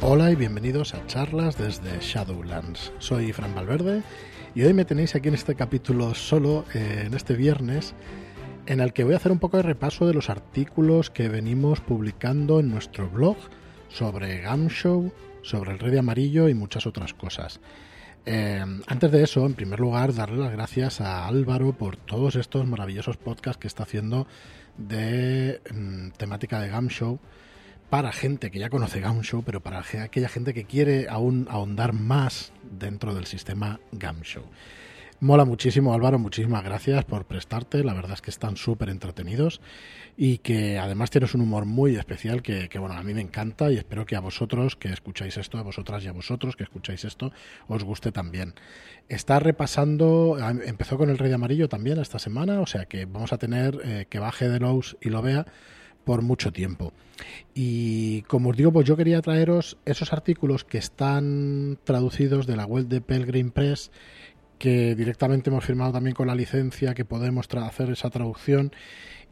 Hola y bienvenidos a charlas desde Shadowlands. Soy Fran Valverde y hoy me tenéis aquí en este capítulo solo, eh, en este viernes, en el que voy a hacer un poco de repaso de los artículos que venimos publicando en nuestro blog sobre Gamshow, sobre el Rey de Amarillo y muchas otras cosas. Eh, antes de eso, en primer lugar, darle las gracias a Álvaro por todos estos maravillosos podcasts que está haciendo de mm, temática de Gamshow para gente que ya conoce Gamshow, pero para aquella gente que quiere aún ahondar más dentro del sistema Gamshow. Mola muchísimo, Álvaro, muchísimas gracias por prestarte. La verdad es que están súper entretenidos y que además tienes un humor muy especial que, bueno, a mí me encanta y espero que a vosotros que escucháis esto, a vosotras y a vosotros que escucháis esto, os guste también. Está repasando, empezó con el Rey de Amarillo también esta semana, o sea que vamos a tener eh, que baje de Lowe's y lo vea por mucho tiempo. Y como os digo, pues yo quería traeros esos artículos que están traducidos de la web de Pelgrim Press que directamente hemos firmado también con la licencia que podemos hacer esa traducción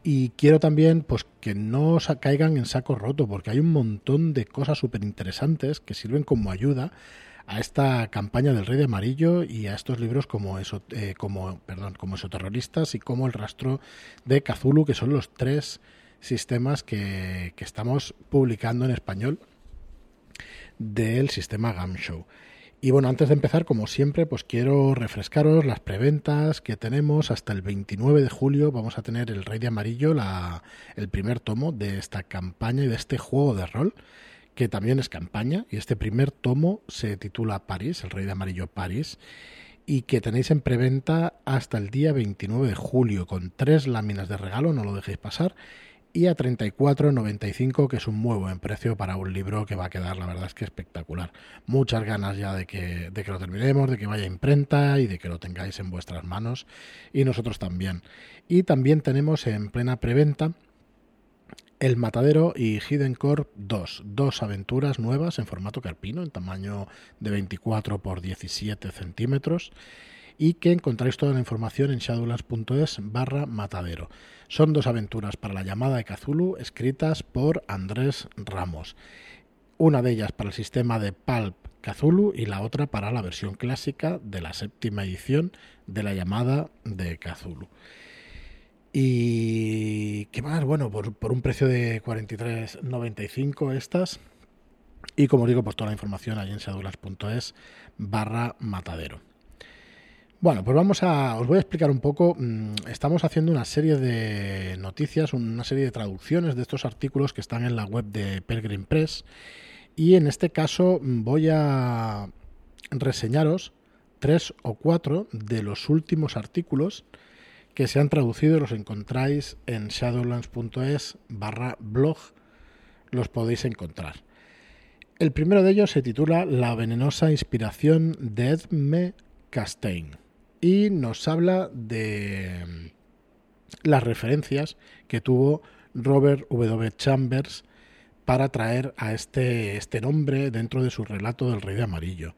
y quiero también pues que no caigan en saco roto porque hay un montón de cosas súper interesantes que sirven como ayuda a esta campaña del Rey de Amarillo y a estos libros como eso, eh, como perdón como esoterroristas y como el rastro de Cthulhu que son los tres sistemas que, que estamos publicando en español del sistema Gamshow. Y bueno, antes de empezar, como siempre, pues quiero refrescaros las preventas que tenemos hasta el 29 de julio. Vamos a tener el Rey de Amarillo, la, el primer tomo de esta campaña y de este juego de rol, que también es campaña. Y este primer tomo se titula París, el Rey de Amarillo París, y que tenéis en preventa hasta el día 29 de julio, con tres láminas de regalo, no lo dejéis pasar y a 34,95 que es un muy buen precio para un libro que va a quedar la verdad es que espectacular. Muchas ganas ya de que, de que lo terminemos, de que vaya a imprenta y de que lo tengáis en vuestras manos y nosotros también. Y también tenemos en plena preventa el Matadero y Hidden Core 2, dos aventuras nuevas en formato carpino, en tamaño de 24 por 17 centímetros y que encontráis toda la información en shadowlands.es barra matadero. Son dos aventuras para la llamada de Cthulhu escritas por Andrés Ramos. Una de ellas para el sistema de Pulp Cthulhu y la otra para la versión clásica de la séptima edición de la llamada de Cthulhu. Y qué más, bueno, por, un precio de 43.95 estas. Y como digo, pues toda la información ahí en shadowlands.es barra matadero. Bueno, pues vamos a. Os voy a explicar un poco. Mm, estamos haciendo una serie de noticias, una serie de traducciones de estos artículos que están en la web de Pelgrim Press. Y en este caso mm, voy a reseñaros tres o cuatro de los últimos artículos que se han traducido. Los encontráis en shadowlands.es barra blog. Los podéis encontrar. El primero de ellos se titula La venenosa inspiración de Edme Castaigne y nos habla de mm, las referencias que tuvo Robert W. Chambers para traer a este, este nombre dentro de su relato del Rey de Amarillo.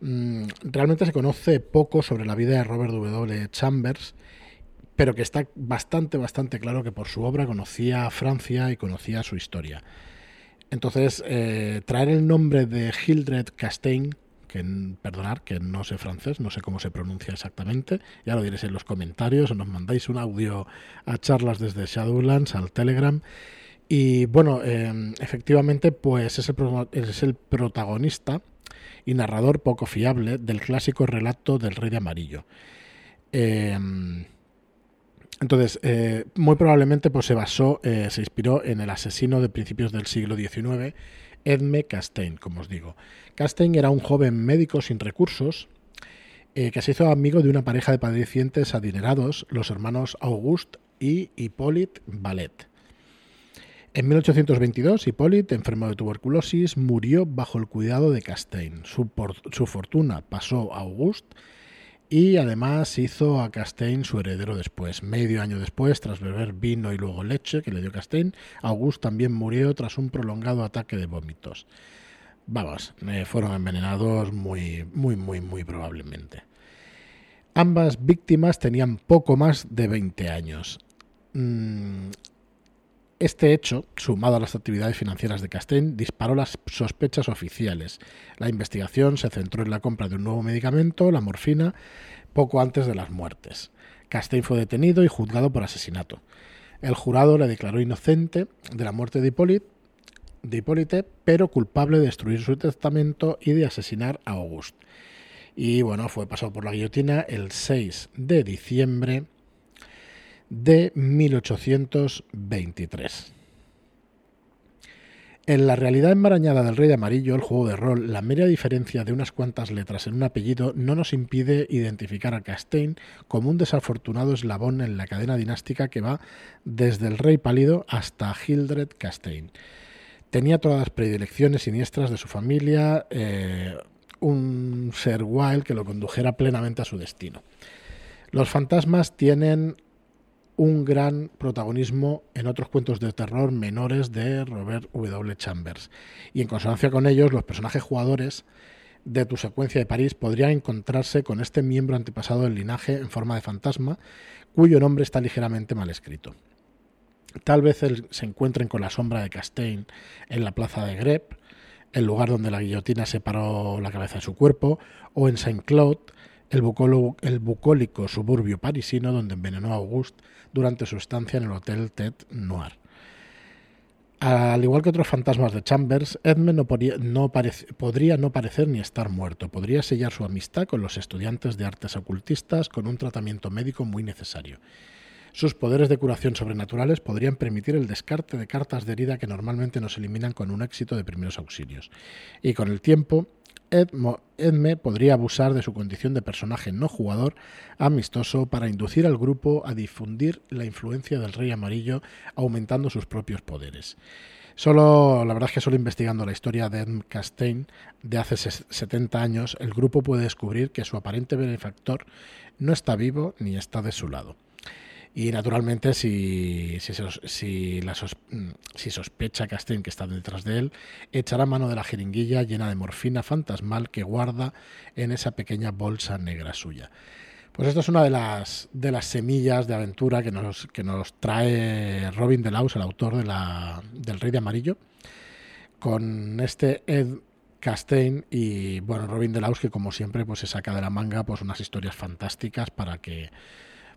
Mm, realmente se conoce poco sobre la vida de Robert W. Chambers, pero que está bastante, bastante claro que por su obra conocía a Francia y conocía su historia. Entonces, eh, traer el nombre de Hildred Castaigne que perdonar que no sé francés, no sé cómo se pronuncia exactamente, ya lo diréis en los comentarios o nos mandáis un audio a charlas desde Shadowlands al Telegram. Y bueno, em, efectivamente, pues es el, es el protagonista y narrador poco fiable del clásico relato del Rey de Amarillo. Em, entonces, eh, muy probablemente pues, se basó, eh, se inspiró en el asesino de principios del siglo XIX Edme Castaigne, como os digo. Castaigne era un joven médico sin recursos eh, que se hizo amigo de una pareja de padecientes adinerados, los hermanos Auguste y Hippolyte Ballet. En 1822, Hippolyte, enfermo de tuberculosis, murió bajo el cuidado de Castaigne. Su, su fortuna pasó a Auguste y además hizo a Castaigne su heredero después. Medio año después, tras beber vino y luego leche que le dio Castaigne, Auguste también murió tras un prolongado ataque de vómitos. Vamos, eh, fueron envenenados muy, muy, muy, muy probablemente. Ambas víctimas tenían poco más de 20 años. Mm, Este hecho, sumado a las actividades financieras de Castaigne, disparó las sospechas oficiales. La investigación se centró en la compra de un nuevo medicamento, la morfina, poco antes de las muertes. Castaigne fue detenido y juzgado por asesinato. El jurado le declaró inocente de la muerte de Hipólite, de Hipólite, pero culpable de destruir su testamento y de asesinar a Auguste. Y bueno, fue pasado por la guillotina el 6 de diciembre de 1823. En la realidad enmarañada del Rey de Amarillo, el juego de rol, la mera diferencia de unas cuantas letras en un apellido no nos impide identificar a Castaigne como un desafortunado eslabón en la cadena dinástica que va desde el Rey Pálido hasta Hildred Castaigne. Tenía todas las predilecciones siniestras de su familia, eh, un ser wild que lo condujera plenamente a su destino. Los fantasmas tienen un gran protagonismo en otros cuentos de terror menores de Robert W. Chambers. Y en consonancia con ellos, los personajes jugadores de tu secuencia de París podrían encontrarse con este miembro antepasado del linaje en forma de fantasma, cuyo nombre está ligeramente mal escrito. Tal vez se encuentren con la sombra de Castaigne en la plaza de Grep, el lugar donde la guillotina separó la cabeza de su cuerpo, o en Saint-Claude, el, bucólico suburbio parisino donde envenenó a Auguste durante su estancia en el Hotel Tête Noir. Al igual que otros fantasmas de Chambers, Edmund no, podría no parecer ni estar muerto. Podría sellar su amistad con los estudiantes de artes ocultistas con un tratamiento médico muy necesario. Sus poderes de curación sobrenaturales podrían permitir el descarte de cartas de herida que normalmente no se eliminan con un éxito de primeros auxilios. Y con el tiempo, Edme podría abusar de su condición de personaje no jugador amistoso para inducir al grupo a difundir la influencia del Rey Amarillo, aumentando sus propios poderes. Solo, la verdad es que solo investigando la historia de Ed Castaigne de hace 70 años, el grupo puede descubrir que su aparente benefactor no está vivo ni está de su lado. Y naturalmente, si, si, si, la mm, si sospecha Castaigne que está detrás de él, echará mano de la jeringuilla llena de morfina fantasmal que guarda en esa pequeña bolsa negra suya. Pues esto es una de las, de las semillas de aventura que nos, que nos trae Robin Delaus, el autor de la, del Rey de Amarillo, con este Ed Castaigne y bueno, Robin Delaus que como siempre pues se saca de la manga pues unas historias fantásticas para que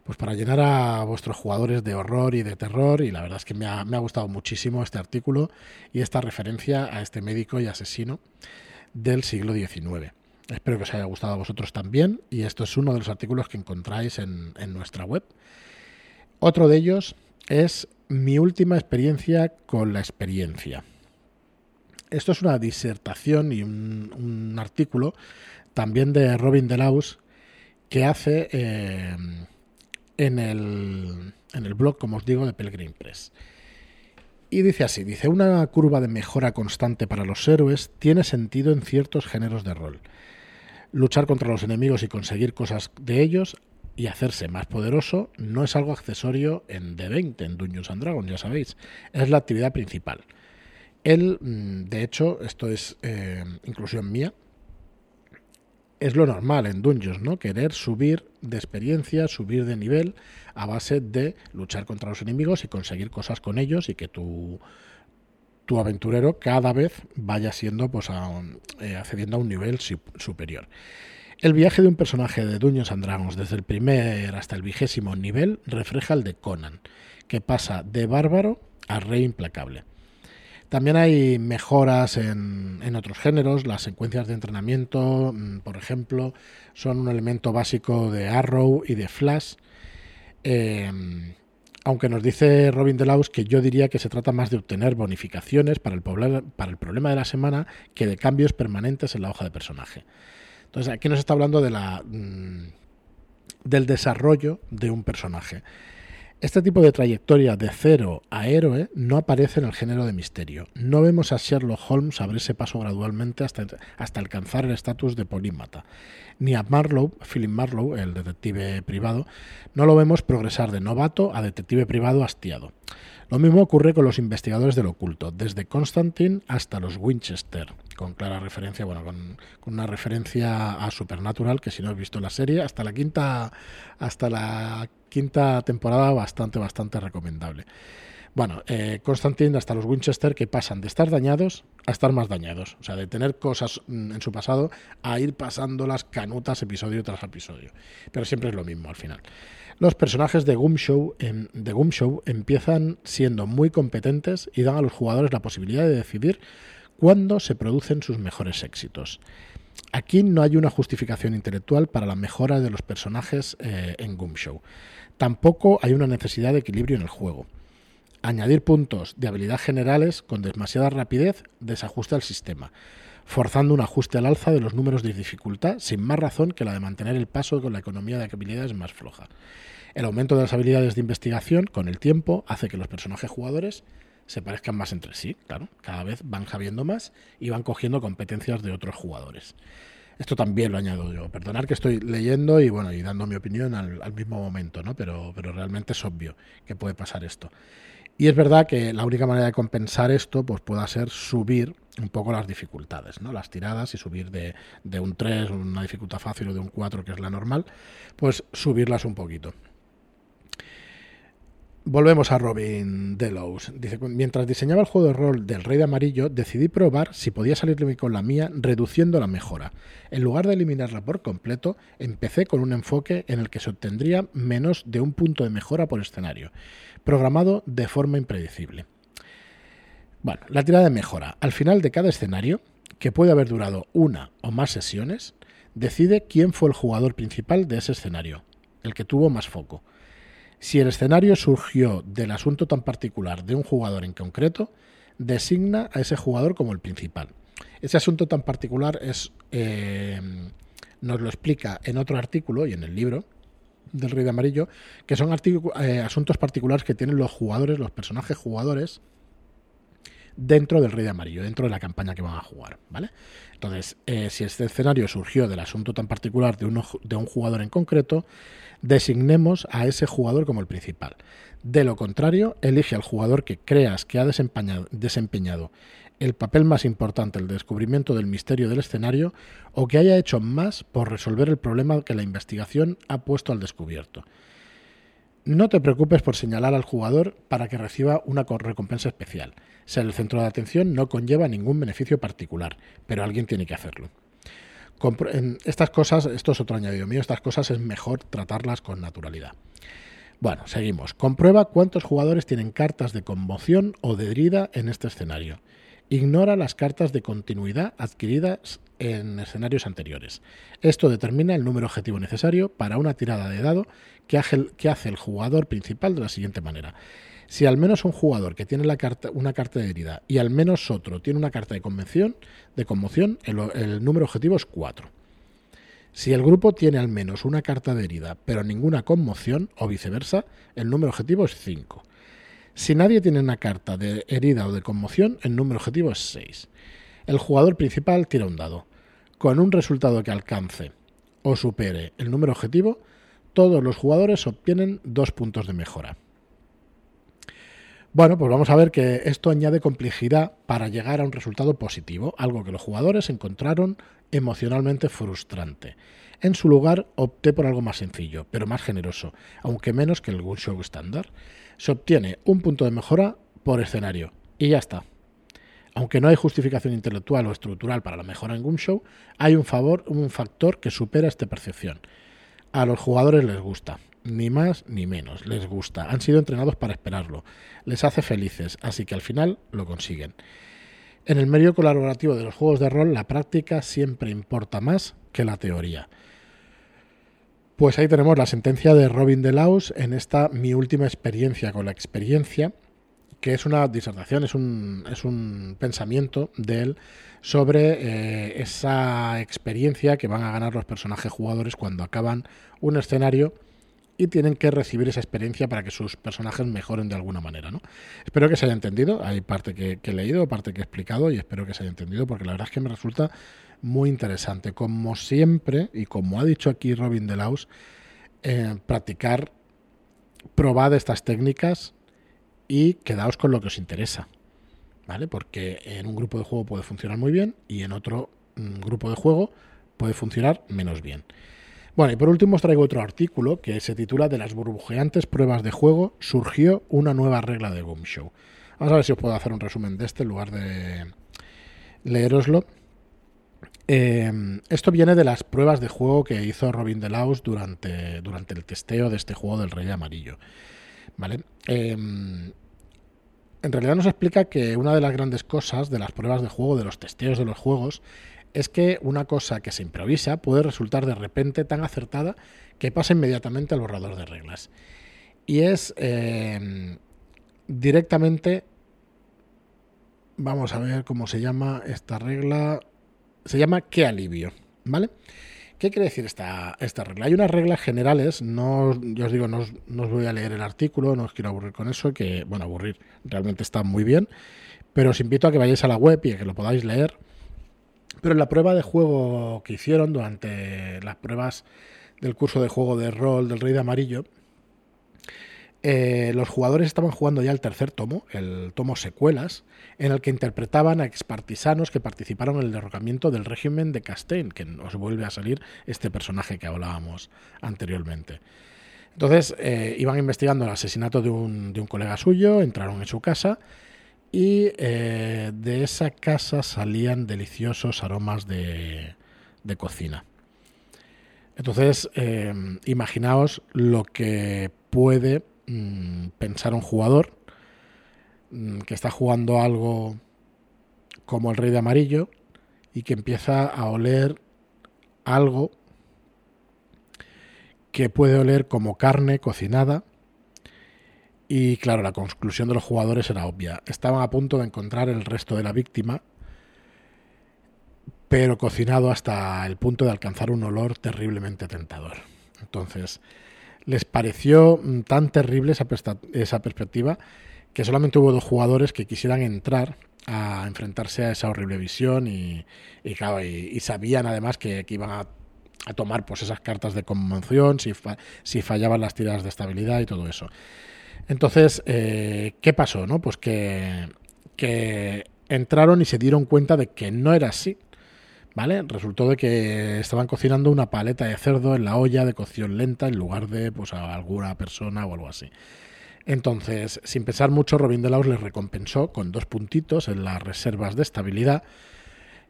pues para llenar a vuestros jugadores de horror y de terror y la verdad es que me ha, gustado muchísimo este artículo y esta referencia a este médico y asesino del siglo XIX. Espero que os haya gustado a vosotros también y esto es uno de los artículos que encontráis en, nuestra web. Otro de ellos es mi última experiencia con la experiencia. Esto es una disertación y un, artículo también de Robin Delaus que hace eh, en el, en el blog, como os digo, de Pelgrim Press. Y dice así, dice, una curva de mejora constante para los héroes tiene sentido en ciertos géneros de rol. Luchar contra los enemigos y conseguir cosas de ellos y hacerse más poderoso no es algo accesorio en D20, en Dungeons and Dragons, ya sabéis. Es la actividad principal. Él, mm, de hecho, esto es eh, inclusión mía, es lo normal en Dungeons, ¿no? Querer subir de experiencia, subir de nivel a base de luchar contra los enemigos y conseguir cosas con ellos y que tu, tu aventurero cada vez vaya siendo, pues, eh, accediendo a un nivel superior. El viaje de un personaje de Dungeons and Dragons desde el primer hasta el vigésimo nivel refleja el de Conan, que pasa de bárbaro a rey implacable. También hay mejoras en, otros géneros. Las secuencias de entrenamiento, mm, por ejemplo, son un elemento básico de Arrow y de Flash. Em, aunque nos dice Robin Delaus que yo diría que se trata más de obtener bonificaciones para el, para el problema de la semana que de cambios permanentes en la hoja de personaje. Entonces aquí nos está hablando de la, mm, del desarrollo de un personaje. Este tipo de trayectoria de cero a héroe no aparece en el género de misterio. No vemos a Sherlock Holmes abrirse paso gradualmente hasta, alcanzar el estatus de polímata. Ni a Marlowe, Philip Marlowe, el detective privado, no lo vemos progresar de novato a detective privado hastiado. Lo mismo ocurre con los investigadores del oculto, desde Constantine hasta los Winchester, con clara referencia, bueno, con, una referencia a Supernatural, que si no has visto la serie, hasta la quinta, hasta la quinta temporada bastante, bastante recomendable. Bueno, eh, Constantine hasta los Winchester que pasan de estar dañados a estar más dañados. O sea, de tener cosas mm, en su pasado a ir pasando las canutas episodio tras episodio. Pero siempre es lo mismo al final. Los personajes de Gum Show, em, de Show empiezan siendo muy competentes y dan a los jugadores la posibilidad de decidir cuándo se producen sus mejores éxitos. Aquí no hay una justificación intelectual para la mejora de los personajes eh, en Goom Show. Tampoco hay una necesidad de equilibrio en el juego. Añadir puntos de habilidad generales con demasiada rapidez desajusta el sistema, forzando un ajuste al alza de los números de dificultad sin más razón que la de mantener el paso con la economía de habilidades más floja. El aumento de las habilidades de investigación con el tiempo hace que los personajes jugadores se parezcan más entre sí, claro, cada vez van sabiendo más y van cogiendo competencias de otros jugadores. Esto también lo añado yo. Perdonar que estoy leyendo y bueno y dando mi opinión al, al mismo momento, ¿no? Pero, pero realmente es obvio que puede pasar esto. Y es verdad que la única manera de compensar esto pues pueda ser subir un poco las dificultades, ¿no? las tiradas y subir de, de un 3, una dificultad fácil o de un 4, que es la normal, pues subirlas un poquito. Volvemos a Robin Delos. Dice, mientras diseñaba el juego de rol del Rey de Amarillo, decidí probar si podía salirme con la mía reduciendo la mejora. En lugar de eliminarla por completo, empecé con un enfoque en el que se obtendría menos de un punto de mejora por escenario programado de forma impredecible. Bueno, la tirada de mejora. Al final de cada escenario, que puede haber durado una o más sesiones, decide quién fue el jugador principal de ese escenario, el que tuvo más foco. Si el escenario surgió del asunto tan particular de un jugador en concreto, designa a ese jugador como el principal. Ese asunto tan particular es, eh, nos lo explica en otro artículo y en el libro, del Rey de Amarillo, que son eh, asuntos particulares que tienen los jugadores, los personajes jugadores, dentro del Rey de Amarillo, dentro de la campaña que van a jugar, ¿vale? Entonces, eh, si este escenario surgió del asunto tan particular de, uno, de un jugador en concreto, designemos a ese jugador como el principal. De lo contrario, elige al jugador que creas que ha desempeñado, desempeñado el papel más importante, el descubrimiento del misterio del escenario, o que haya hecho más por resolver el problema que la investigación ha puesto al descubierto. No te preocupes por señalar al jugador para que reciba una recompensa especial. Ser el centro de atención no conlleva ningún beneficio particular, pero alguien tiene que hacerlo. estas cosas, esto es otro añadido mío, estas cosas es mejor tratarlas con naturalidad. Bueno, seguimos. Comprueba cuántos jugadores tienen cartas de conmoción o de herida en este escenario. Ignora las cartas de continuidad adquiridas en escenarios anteriores. Esto determina el número objetivo necesario para una tirada de dado que hace el jugador principal de la siguiente manera. Si al menos un jugador que tiene la carta, una carta de herida y al menos otro tiene una carta de convención, de conmoción, el, el número objetivo es 4. Si el grupo tiene al menos una carta de herida pero ninguna conmoción o viceversa, el número objetivo es 5. Si nadie tiene una carta de herida o de conmoción, el número objetivo es 6. El jugador principal tira un dado. Con un resultado que alcance o supere el número objetivo, todos los jugadores obtienen dos puntos de mejora. Bueno, pues vamos a ver que esto añade complejidad para llegar a un resultado positivo, algo que los jugadores encontraron emocionalmente frustrante. En su lugar, opté por algo más sencillo, pero más generoso, aunque menos que el Show estándar se obtiene un punto de mejora por escenario. Y ya está. Aunque no hay justificación intelectual o estructural para la mejora en Show, hay un, favor, un factor que supera esta percepción. A los jugadores les gusta, ni más ni menos, les gusta. Han sido entrenados para esperarlo. Les hace felices, así que al final lo consiguen. En el medio colaborativo de los juegos de rol, la práctica siempre importa más que la teoría. Pues ahí tenemos la sentencia de Robin Laus en esta mi última experiencia con la experiencia, que es una disertación, es un, es un pensamiento de él sobre eh, esa experiencia que van a ganar los personajes jugadores cuando acaban un escenario y tienen que recibir esa experiencia para que sus personajes mejoren de alguna manera. ¿no? Espero que se haya entendido, hay parte que, he leído, parte que he explicado y espero que se haya entendido porque la verdad es que me resulta muy interesante. Como siempre, y como ha dicho aquí Robin Delaus, eh, practicar, probad estas técnicas y quedaos con lo que os interesa. ¿Vale? Porque en un grupo de juego puede funcionar muy bien y en otro mm, grupo de juego puede funcionar menos bien. Bueno, y por último os traigo otro artículo que se titula De las burbujeantes pruebas de juego surgió una nueva regla de Boom Show. Vamos a ver si os puedo hacer un resumen de este en lugar de leeroslo. Eh, esto viene de las pruebas de juego que hizo Robin Delaus durante, durante el testeo de este juego del Rey Amarillo. ¿Vale? Eh, en realidad nos explica que una de las grandes cosas de las pruebas de juego, de los testeos de los juegos, es que una cosa que se improvisa puede resultar de repente tan acertada que pasa inmediatamente al borrador de reglas. Y es eh, directamente, vamos a ver cómo se llama esta regla, se llama qué alivio, ¿vale? ¿Qué quiere decir esta, esta regla? Hay unas reglas generales, no, yo os digo, no no os, voy a leer el artículo, no os quiero aburrir con eso, que, bueno, aburrir, realmente está muy bien, pero os invito a que vayáis a la web y a que lo podáis leer pero en la prueba de juego que hicieron durante las pruebas del curso de juego de rol del Rey de Amarillo, eh, los jugadores estaban jugando ya el tercer tomo, el tomo Secuelas, en el que interpretaban a expartisanos que participaron en el derrocamiento del régimen de Castaigne, que nos vuelve a salir este personaje que hablábamos anteriormente. Entonces eh, iban investigando el asesinato de un, de un colega suyo, entraron en su casa y eh, de esa casa salían deliciosos aromas de, cocina. Entonces, eh, imaginaos lo que puede mm, pensar un jugador mm, que está jugando algo como el rey de amarillo y que empieza a oler algo que puede oler como carne cocinada y claro, la conclusión de los jugadores era obvia. Estaban a punto de encontrar el resto de la víctima, pero cocinado hasta el punto de alcanzar un olor terriblemente tentador. Entonces, les pareció mm, tan terrible esa, esa perspectiva que solamente hubo dos jugadores que quisieran entrar a enfrentarse a esa horrible visión y, claro, y, sabían además que, iban a, tomar pues esas cartas de conmoción si, si fallaban las tiradas de estabilidad y todo eso. Entonces, eh, ¿qué pasó? No? Pues que, que entraron y se dieron cuenta de que no era así. ¿Vale? Resultó de que estaban cocinando una paleta de cerdo en la olla de cocción lenta en lugar de pues, a alguna persona o algo así. Entonces, sin pensar mucho, Robin Delaus les recompensó con dos puntitos en las reservas de estabilidad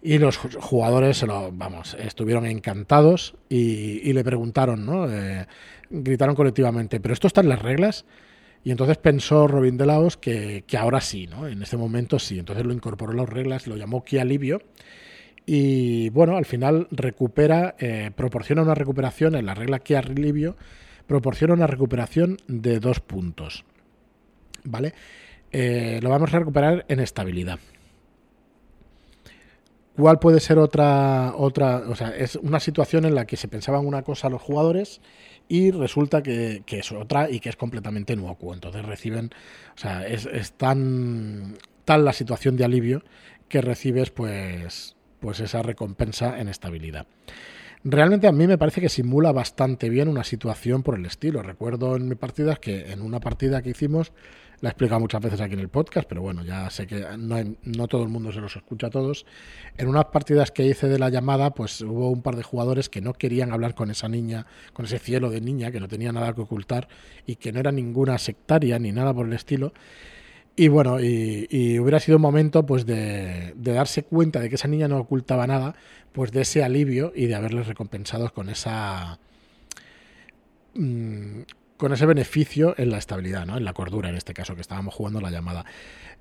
y los jugadores se lo, vamos, estuvieron encantados y, le preguntaron, ¿no? Eh, gritaron colectivamente, ¿pero esto está en las reglas? Y entonces pensó Robin de Laos que, que, ahora sí, ¿no? En este momento sí. Entonces lo incorporó en las reglas, lo llamó Ki Alivio. Y bueno, al final recupera, eh, proporciona una recuperación en la regla Ki Alivio, proporciona una recuperación de dos puntos. ¿Vale? Eh, lo vamos a recuperar en estabilidad. ¿Cuál puede ser otra, otra? O sea, es una situación en la que se pensaban una cosa los jugadores y resulta que, es otra y que es completamente inocuo. Entonces reciben, o sea, es, tan tal la situación de alivio que recibes pues, pues esa recompensa en estabilidad. Realmente a mí me parece que simula bastante bien una situación por el estilo. Recuerdo en mi partida que en una partida que hicimos la he explicado muchas veces aquí en el podcast, pero bueno, ya sé que no, no todo el mundo se los escucha a todos. En unas partidas que hice de la llamada, pues hubo un par de jugadores que no querían hablar con esa niña, con ese cielo de niña, que no tenía nada que ocultar y que no era ninguna sectaria ni nada por el estilo. Y bueno, y, hubiera sido un momento pues de, darse cuenta de que esa niña no ocultaba nada, pues de ese alivio y de haberles recompensado con esa mm, con ese beneficio en la estabilidad, ¿no? en la cordura en este caso, que estábamos jugando la llamada.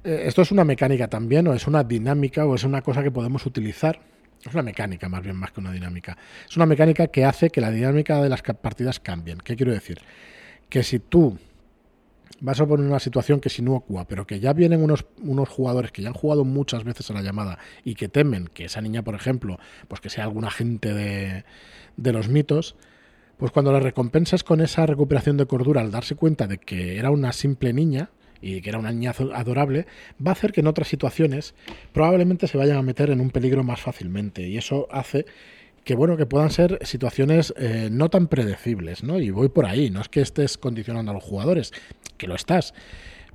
Eh, esto es una mecánica también, o es una dinámica, o es una cosa que podemos utilizar. Es una mecánica más bien más que una dinámica. Es una mecánica que hace que la dinámica de las partidas cambien. ¿Qué quiero decir? Que si tú vas a poner una situación que es inocua, pero que ya vienen unos, unos jugadores que ya han jugado muchas veces a la llamada y que temen que esa niña, por ejemplo, pues que sea algún agente de, de los mitos, pues cuando la recompensas con esa recuperación de cordura al darse cuenta de que era una simple niña y que era una niña adorable, va a hacer que en otras situaciones probablemente se vayan a meter en un peligro más fácilmente. Y eso hace que bueno que puedan ser situaciones eh, no tan predecibles, ¿no? Y voy por ahí, no es que estés condicionando a los jugadores, que lo estás,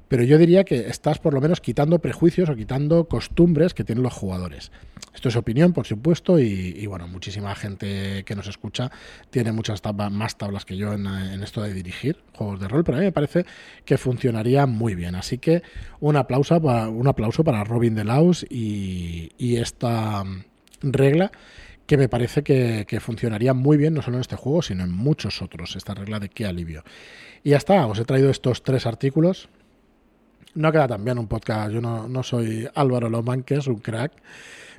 pero yo diría que estás por lo menos quitando prejuicios o quitando costumbres que tienen los jugadores. Esto es opinión, por supuesto, y, bueno, muchísima gente que nos escucha tiene muchas más tablas que yo en, esto de dirigir juegos de rol, pero a mí me parece que funcionaría muy bien. Así que un aplauso para, un aplauso para Robin de Laus y, esta regla que me parece que, que, funcionaría muy bien no solo en este juego, sino en muchos otros, esta regla de qué alivio. Y ya está, os he traído estos tres artículos no queda tan bien un podcast. Yo no, soy Álvaro Lomán, que es un crack.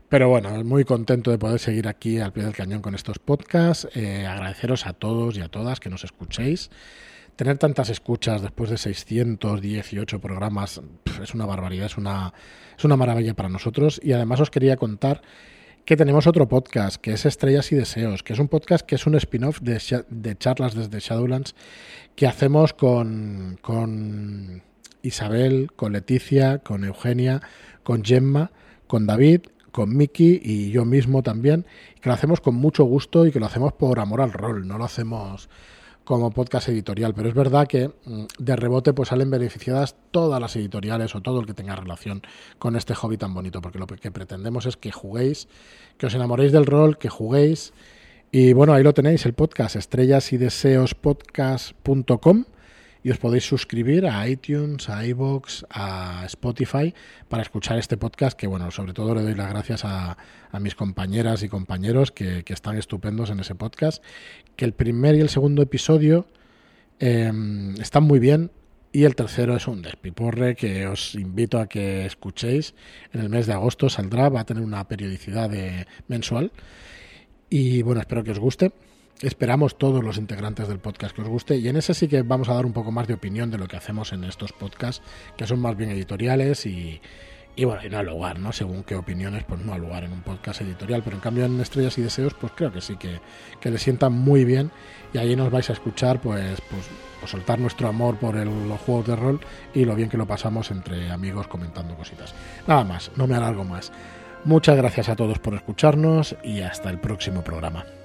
Pero bueno, muy contento de poder seguir aquí al pie del cañón con estos podcasts. Eh, agradeceros a todos y a todas que nos escuchéis. Tener tantas escuchas después de 618 programas es una barbaridad, es una, es una maravilla para nosotros. Y además os quería contar que tenemos otro podcast, que es Estrellas y Deseos, que es un podcast que es un spin-off de, de charlas desde Shadowlands que hacemos con, con Isabel, con Leticia, con Eugenia, con Gemma, con David, con Miki y yo mismo también, que lo hacemos con mucho gusto y que lo hacemos por amor al rol, no lo hacemos como podcast editorial, pero es verdad que mm, de rebote pues salen beneficiadas todas las editoriales o todo el que tenga relación con este hobby tan bonito, porque lo que pretendemos es que juguéis, que os enamoréis del rol, que juguéis. Y bueno, ahí lo tenéis el podcast estrellas y deseos podcast.com y os podéis suscribir a iTunes, a iVoox, a Spotify para escuchar este podcast que, bueno, sobre todo le doy las gracias a, mis compañeras y compañeros que, están estupendos en ese podcast, que el primer y el segundo episodio em, están muy bien y el tercero es un despiporre que os invito a que escuchéis. En el mes de agosto saldrá, va a tener una periodicidad de mensual. Y bueno, espero que os guste esperamos todos los integrantes del podcast que os guste y en ese sí que vamos a dar un poco más de opinión de lo que hacemos en estos podcasts que son más bien editoriales y, bueno, y no al lugar, ¿no? Según qué opiniones, pues no al lugar en un podcast editorial, pero en cambio en Estrellas y Deseos, pues creo que sí que, que le sientan muy bien y ahí nos vais a escuchar, pues, pues, pues soltar nuestro amor por los juegos de rol y lo bien que lo pasamos entre amigos comentando cositas. Nada más, no me alargo más. Muchas gracias a todos por escucharnos y hasta el próximo programa.